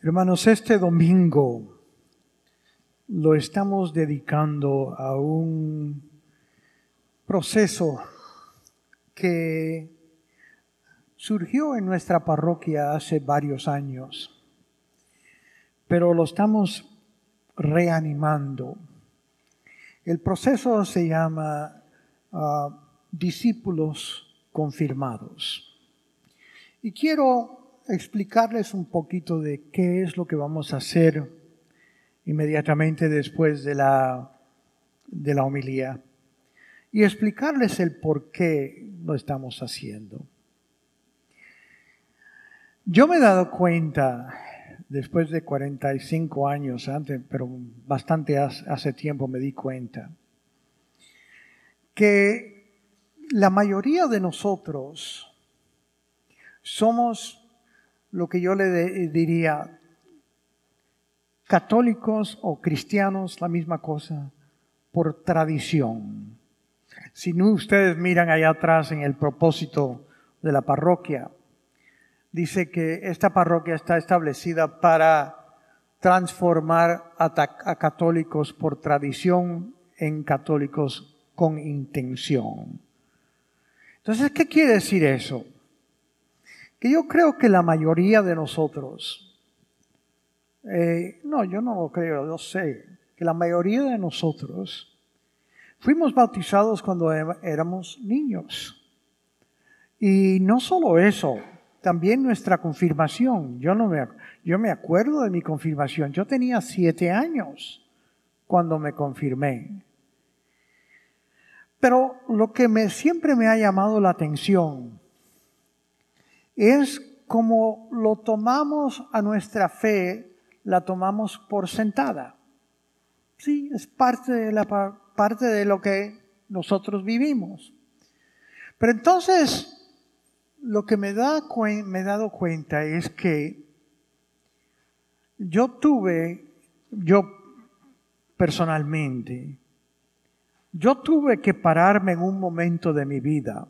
Hermanos, este domingo lo estamos dedicando a un proceso que surgió en nuestra parroquia hace varios años, pero lo estamos reanimando. El proceso se llama ah, discípulos confirmados. Y quiero explicarles un poquito de qué es lo que vamos a hacer inmediatamente después de la, de la homilía y explicarles el por qué lo estamos haciendo. Yo me he dado cuenta, después de 45 años, antes, pero bastante hace tiempo me di cuenta, que la mayoría de nosotros somos lo que yo le diría, católicos o cristianos, la misma cosa, por tradición. Si no ustedes miran allá atrás en el propósito de la parroquia, dice que esta parroquia está establecida para transformar a, católicos por tradición en católicos con intención. Entonces, ¿qué quiere decir eso? Que yo creo que la mayoría de nosotros, eh, no, yo no lo creo, yo sé que la mayoría de nosotros fuimos bautizados cuando éramos niños. Y no solo eso, también nuestra confirmación. Yo, no me, yo me acuerdo de mi confirmación. Yo tenía siete años cuando me confirmé. Pero lo que me, siempre me ha llamado la atención es como lo tomamos a nuestra fe, la tomamos por sentada. Sí, es parte de, la, parte de lo que nosotros vivimos. Pero entonces, lo que me, da, me he dado cuenta es que yo tuve, yo personalmente, yo tuve que pararme en un momento de mi vida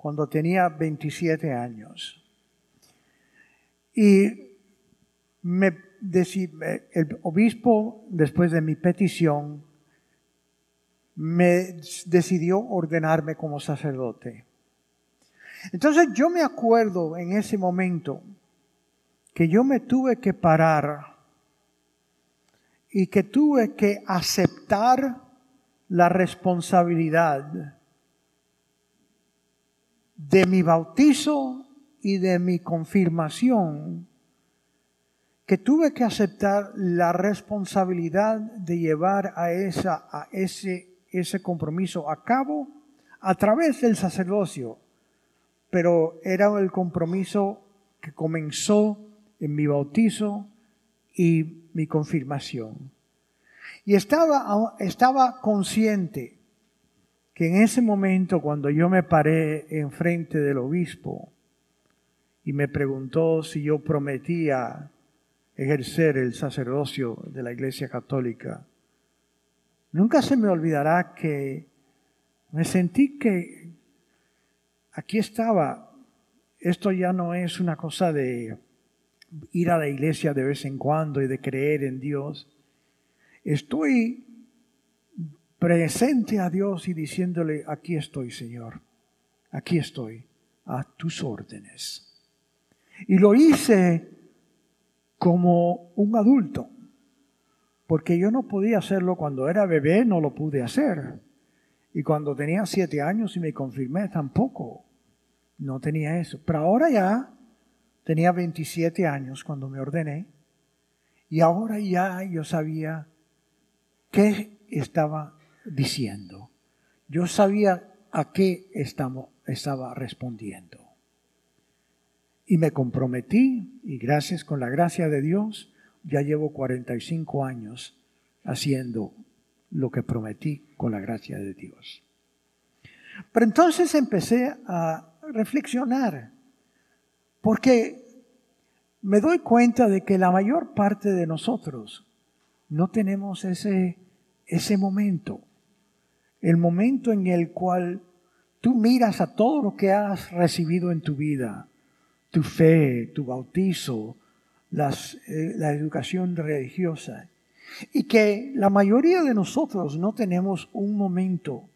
cuando tenía 27 años. Y el obispo, después de mi petición, me decidió ordenarme como sacerdote. Entonces yo me acuerdo en ese momento que yo me tuve que parar y que tuve que aceptar la responsabilidad de mi bautizo y de mi confirmación, que tuve que aceptar la responsabilidad de llevar a, ese, compromiso a cabo a través del sacerdocio, pero era el compromiso que comenzó en mi bautizo y mi confirmación. Y estaba consciente que en ese momento cuando yo me paré enfrente del obispo y me preguntó si yo prometía ejercer el sacerdocio de la Iglesia Católica, nunca se me olvidará que me sentí que aquí estaba, esto ya no es una cosa de ir a la iglesia de vez en cuando y de creer en Dios. Estoy presente a Dios y diciéndole, aquí estoy, Señor, aquí estoy, a tus órdenes. Y lo hice como un adulto, porque yo no podía hacerlo cuando era bebé, no lo pude hacer. Y cuando tenía siete años y me confirmé, tampoco, no tenía eso. Pero ahora ya tenía 27 años cuando me ordené, y ahora ya yo sabía qué estaba diciendo. Yo sabía a qué estaba respondiendo. Y me comprometí, y gracias con la gracia de Dios, ya llevo 45 años haciendo lo que prometí con la gracia de Dios. Pero entonces empecé a reflexionar, porque me doy cuenta de que la mayor parte de nosotros no tenemos ese, ese momento el momento en el cual tú miras a todo lo que has recibido en tu vida, tu fe, tu bautizo, eh, la educación religiosa y que la mayoría de nosotros no tenemos un momento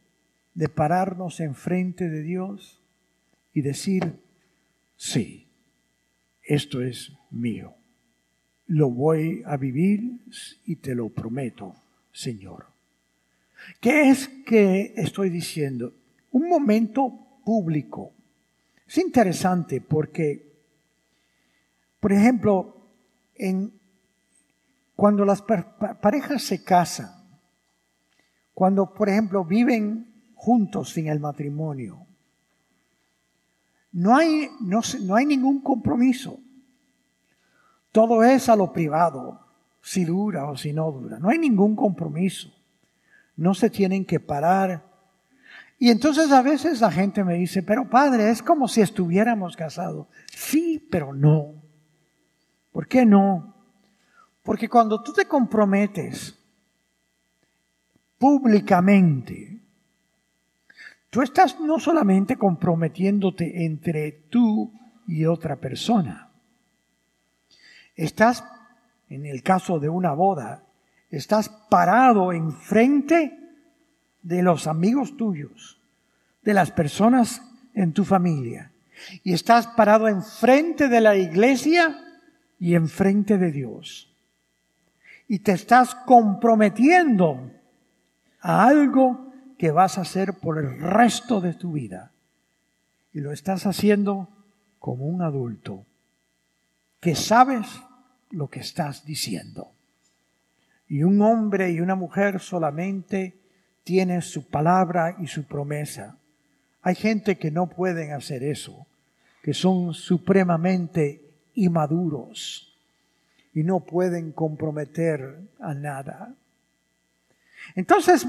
de pararnos enfrente de Dios y decir, sí, esto es mío. Lo voy a vivir y te lo prometo, Señor. ¿Qué es que estoy diciendo? Un momento público. Es interesante porque, por ejemplo, en, cuando las parejas se casan, cuando, por ejemplo, viven juntos sin el matrimonio, no hay, no, no hay ningún compromiso. Todo es a lo privado, si dura o si no dura. No hay ningún compromiso. No se tienen que parar. Y entonces a veces la gente me dice, pero padre, es como si estuviéramos casados. Sí, pero no. ¿Por qué no? Porque cuando tú te comprometes públicamente, tú estás no solamente comprometiéndote entre tú y otra persona, estás, en el caso de una boda, estás parado enfrente de los amigos tuyos, de las personas en tu familia, y estás parado enfrente de la iglesia y enfrente de Dios. Y te estás comprometiendo a algo que vas a hacer por el resto de tu vida. Y lo estás haciendo como un adulto que sabes lo que estás diciendo. Y un hombre y una mujer solamente tienen su palabra y su promesa. Hay gente que no pueden hacer eso, que son supremamente inmaduros y no pueden comprometer a nada. Entonces,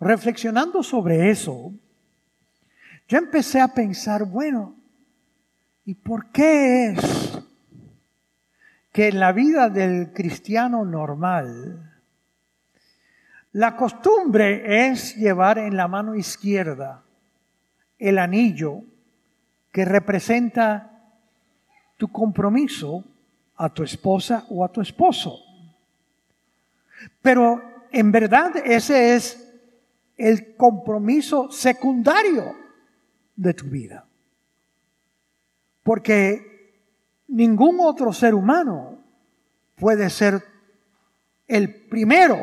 reflexionando sobre eso, yo empecé a pensar, bueno, ¿y por qué es que en la vida del cristiano normal, la costumbre es llevar en la mano izquierda el anillo que representa tu compromiso a tu esposa o a tu esposo. Pero en verdad ese es el compromiso secundario de tu vida. Porque ningún otro ser humano puede ser el primero.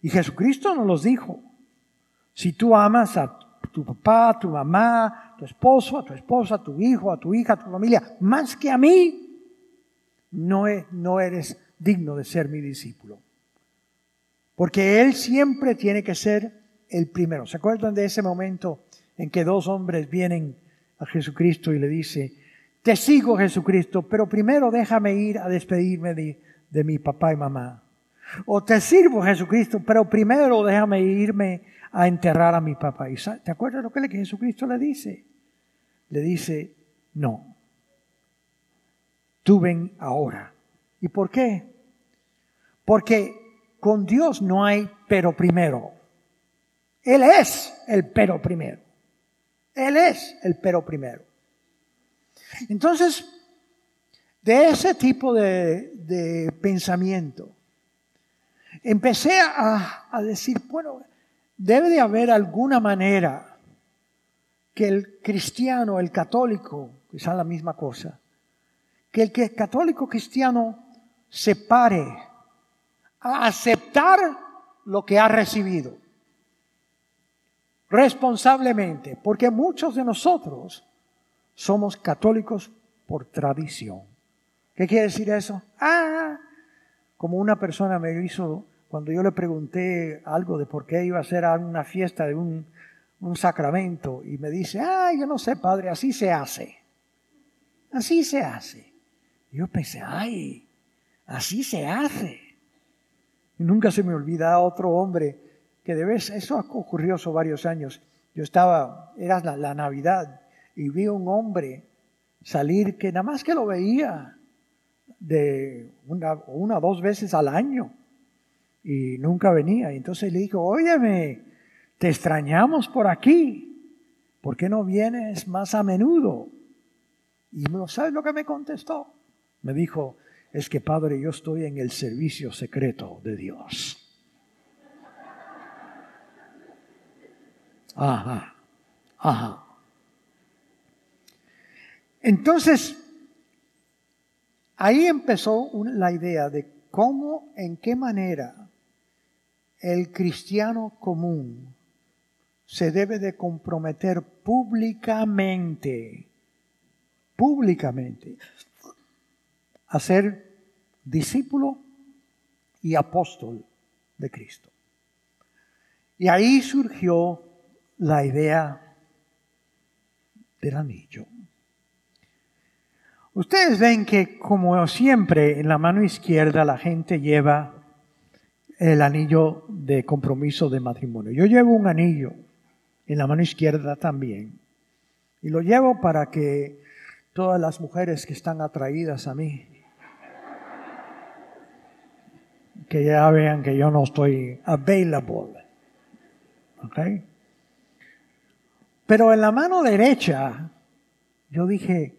Y Jesucristo nos los dijo. Si tú amas a tu papá, a tu mamá, a tu esposo, a tu esposa, a tu hijo, a tu hija, a tu familia, más que a mí, no, no eres digno de ser mi discípulo. Porque Él siempre tiene que ser el primero. ¿Se acuerdan de ese momento en que dos hombres vienen a Jesucristo y le dicen, te sigo Jesucristo, pero primero déjame ir a despedirme de, mi papá y mamá. O te sirvo Jesucristo, pero primero déjame irme a enterrar a mi papá. ¿Te acuerdas lo que Jesucristo le dice? Le dice, no, tú ven ahora. ¿Y por qué? Porque con Dios no hay pero primero. Él es el pero primero. Él es el pero primero. Entonces, de ese tipo de, pensamiento, empecé a, decir, bueno, debe de haber alguna manera que el cristiano, el católico, quizá la misma cosa, que el que católico cristiano se pare a aceptar lo que ha recibido responsablemente, porque muchos de nosotros somos católicos por tradición. ¿Qué quiere decir eso? Ah, como una persona me hizo cuando yo le pregunté algo de por qué iba a ser una fiesta de un, sacramento y me dice, ah, yo no sé, padre, así se hace. Así se hace. Yo pensé, ay, así se hace. Y nunca se me olvida otro hombre que de vez, eso ocurrió hace varios años. Yo estaba, era la Navidad, y vi un hombre salir que nada más que lo veía de una o dos veces al año y nunca venía. Y entonces le dijo, óyeme, te extrañamos por aquí, ¿por qué no vienes más a menudo? Y ¿sabes lo que me contestó? Me dijo, es que Padre, yo estoy en el servicio secreto de Dios. Ajá, ajá. Entonces, ahí empezó la idea de cómo, en qué manera el cristiano común se debe de comprometer públicamente, públicamente, a ser discípulo y apóstol de Cristo. Y ahí surgió la idea del anillo. Ustedes ven que como siempre en la mano izquierda la gente lleva el anillo de compromiso de matrimonio. Yo llevo un anillo en la mano izquierda también. Y lo llevo para que todas las mujeres que están atraídas a mí, que ya vean que yo no estoy available. ¿Ok? Pero en la mano derecha, yo dije,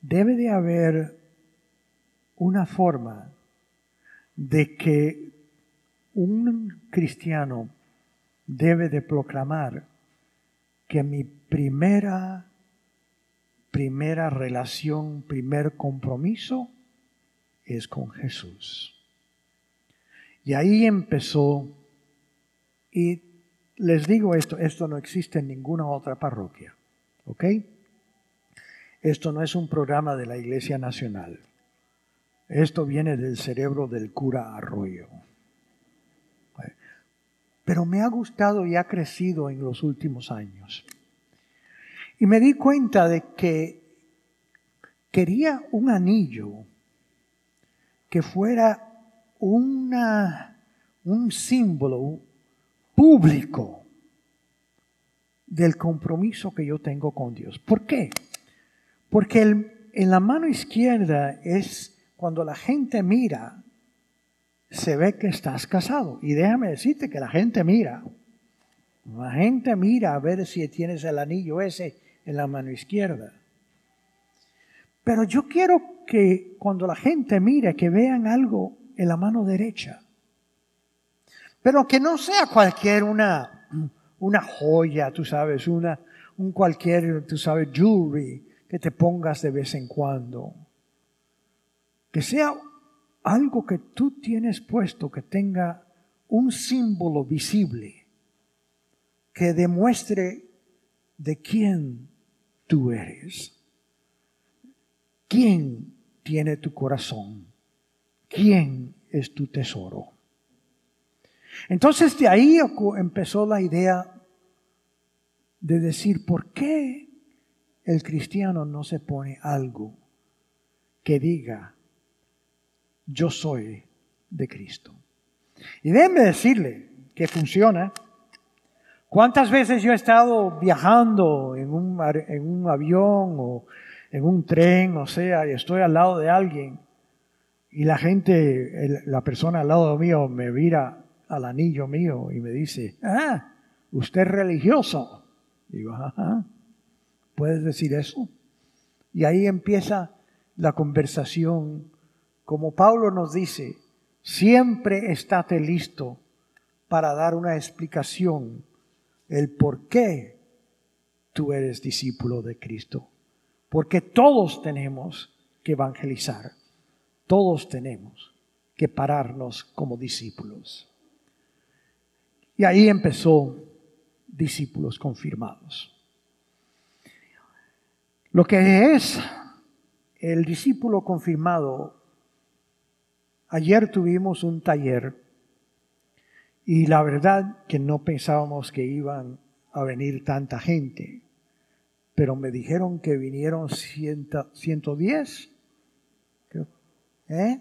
debe de haber una forma de que un cristiano debe de proclamar que mi primera, primera relación, primer compromiso es con Jesús. Y ahí empezó, y les digo esto, esto no existe en ninguna otra parroquia, ¿ok? Esto no es un programa de la Iglesia Nacional. Esto viene del cerebro del cura Arroyo pero me ha gustado y ha crecido en los últimos años. Y me di cuenta de que quería un anillo que fuera una, un símbolo público del compromiso que yo tengo con Dios. ¿Por qué? Porque en la mano izquierda es cuando la gente mira se ve que estás casado. Y déjame decirte que la gente mira. La gente mira a ver si tienes el anillo ese en la mano izquierda. Pero yo quiero que cuando la gente mire, que vean algo en la mano derecha. Pero que no sea cualquier una, una joya, tú sabes, una, un cualquier, tú sabes, jewelry que te pongas de vez en cuando. Que sea algo que tú tienes puesto que tenga un símbolo visible que demuestre de quién tú eres. ¿Quién tiene tu corazón? ¿Quién es tu tesoro? Entonces de ahí empezó la idea de decir, ¿por qué el cristiano no se pone algo que diga, yo soy de Cristo. Y déjenme decirle que funciona. ¿Cuántas veces yo he estado viajando en un, en un avión o en un tren, o sea, y estoy al lado de alguien y la gente, la persona al lado mío me mira al anillo mío y me dice, ah, usted es religioso. Digo, ajá, ¿puedes decir eso? Y ahí empieza la conversación como Pablo nos dice, siempre estate listo para dar una explicación, el por qué tú eres discípulo de Cristo. Porque todos tenemos que evangelizar, todos tenemos que pararnos como discípulos. Y ahí empezó discípulos confirmados. Lo que es el discípulo confirmado Ayer tuvimos un taller y la verdad que no pensábamos que iban a venir tanta gente, pero me dijeron que vinieron 110, ¿eh?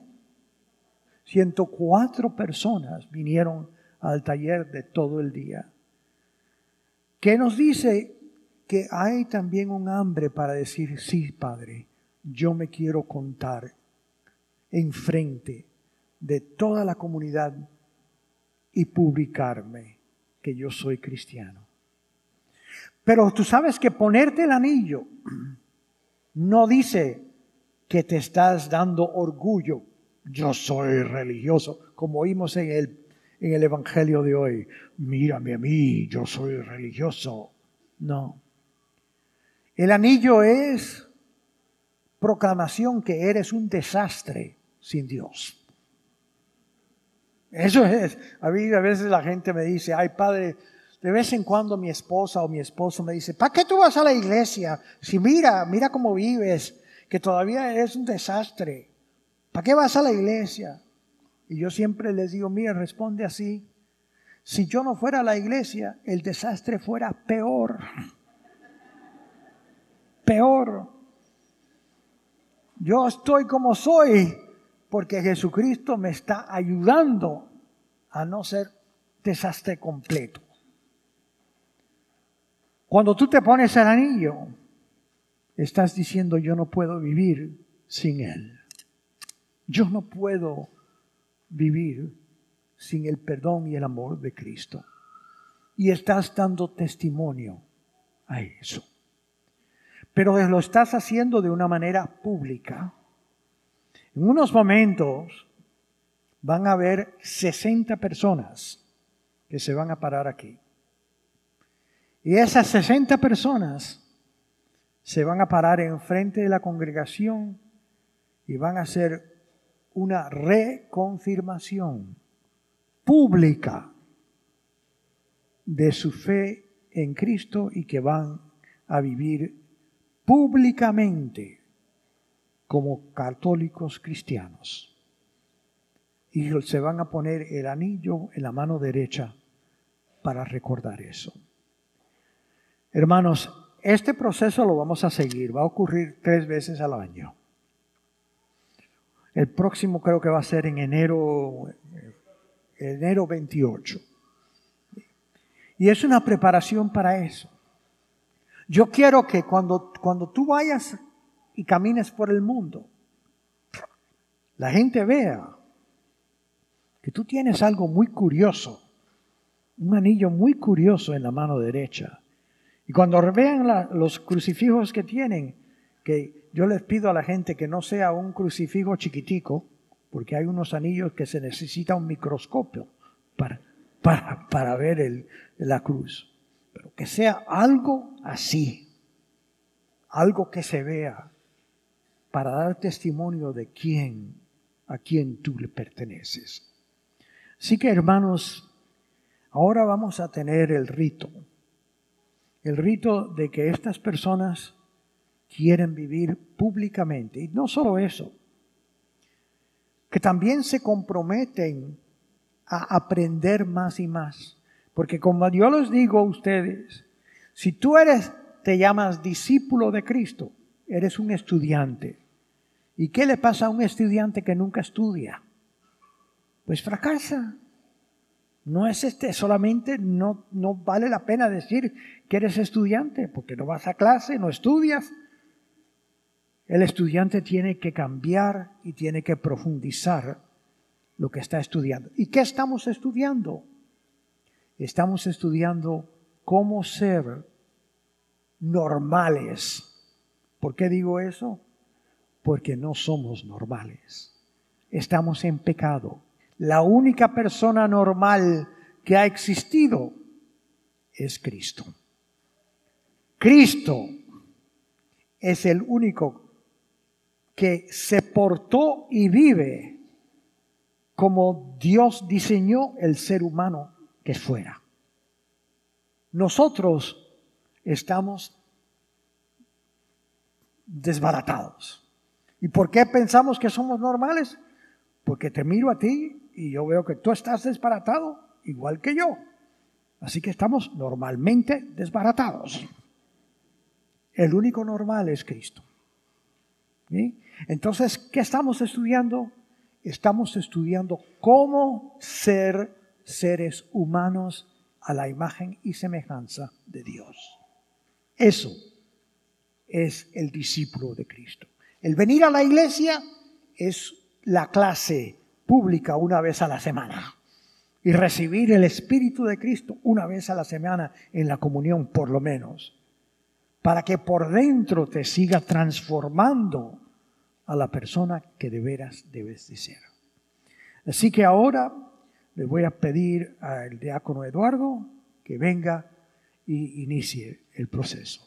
104 personas vinieron al taller de todo el día. ¿Qué nos dice? Que hay también un hambre para decir, sí, Padre, yo me quiero contar enfrente de toda la comunidad y publicarme que yo soy cristiano. Pero tú sabes que ponerte el anillo no dice que te estás dando orgullo. Yo soy religioso, como oímos en el, en el Evangelio de hoy. Mírame a mí, yo soy religioso. No. El anillo es proclamación que eres un desastre sin Dios. Eso es. A mí a veces la gente me dice, ay padre, de vez en cuando mi esposa o mi esposo me dice, ¿para qué tú vas a la iglesia? Si mira, mira cómo vives, que todavía es un desastre. ¿Para qué vas a la iglesia? Y yo siempre les digo, mira, responde así. Si yo no fuera a la iglesia, el desastre fuera peor. Peor. Yo estoy como soy porque Jesucristo me está ayudando a no ser desastre completo. Cuando tú te pones el anillo, estás diciendo yo no puedo vivir sin Él. Yo no puedo vivir sin el perdón y el amor de Cristo. Y estás dando testimonio a eso. Pero lo estás haciendo de una manera pública. En unos momentos van a haber 60 personas que se van a parar aquí. Y esas 60 personas se van a parar enfrente de la congregación y van a hacer una reconfirmación pública de su fe en Cristo y que van a vivir públicamente como católicos cristianos. Y se van a poner el anillo en la mano derecha para recordar eso. Hermanos, este proceso lo vamos a seguir, va a ocurrir tres veces al año. El próximo creo que va a ser en enero, enero 28. Y es una preparación para eso. Yo quiero que cuando, cuando tú vayas y camines por el mundo, la gente vea que tú tienes algo muy curioso, un anillo muy curioso en la mano derecha y cuando vean los crucifijos que tienen, que yo les pido a la gente que no sea un crucifijo chiquitico, porque hay unos anillos que se necesita un microscopio para, para, para ver el, la cruz. Que sea algo así, algo que se vea, para dar testimonio de quién, a quién tú le perteneces. Así que hermanos, ahora vamos a tener el rito el rito de que estas personas quieren vivir públicamente. Y no solo eso, que también se comprometen a aprender más y más. Porque como yo les digo a ustedes, si tú eres, te llamas discípulo de Cristo, eres un estudiante. ¿Y qué le pasa a un estudiante que nunca estudia? Pues fracasa. No es este, solamente no, no vale la pena decir que eres estudiante, porque no vas a clase, no estudias. El estudiante tiene que cambiar y tiene que profundizar lo que está estudiando. ¿Y qué estamos estudiando? Estamos estudiando cómo ser normales. ¿Por qué digo eso? Porque no somos normales. Estamos en pecado la única persona normal que ha existido es Cristo. Cristo es el único que se portó y vive como Dios diseñó el ser humano que fuera. Nosotros estamos desbaratados. ¿Y por qué pensamos que somos normales? Porque te miro a ti y yo veo que tú estás desbaratado igual que yo. Así que estamos normalmente desbaratados. El único normal es Cristo. Entonces, ¿qué estamos estudiando? Estamos estudiando cómo ser seres humanos a la imagen y semejanza de Dios. Eso es el discípulo de Cristo. El venir a la iglesia es la clase pública una vez a la semana y recibir el Espíritu de Cristo una vez a la semana en la comunión, por lo menos, para que por dentro te siga transformando a la persona que de veras debes de ser. Así que ahora le voy a pedir al diácono Eduardo que venga y inicie el proceso.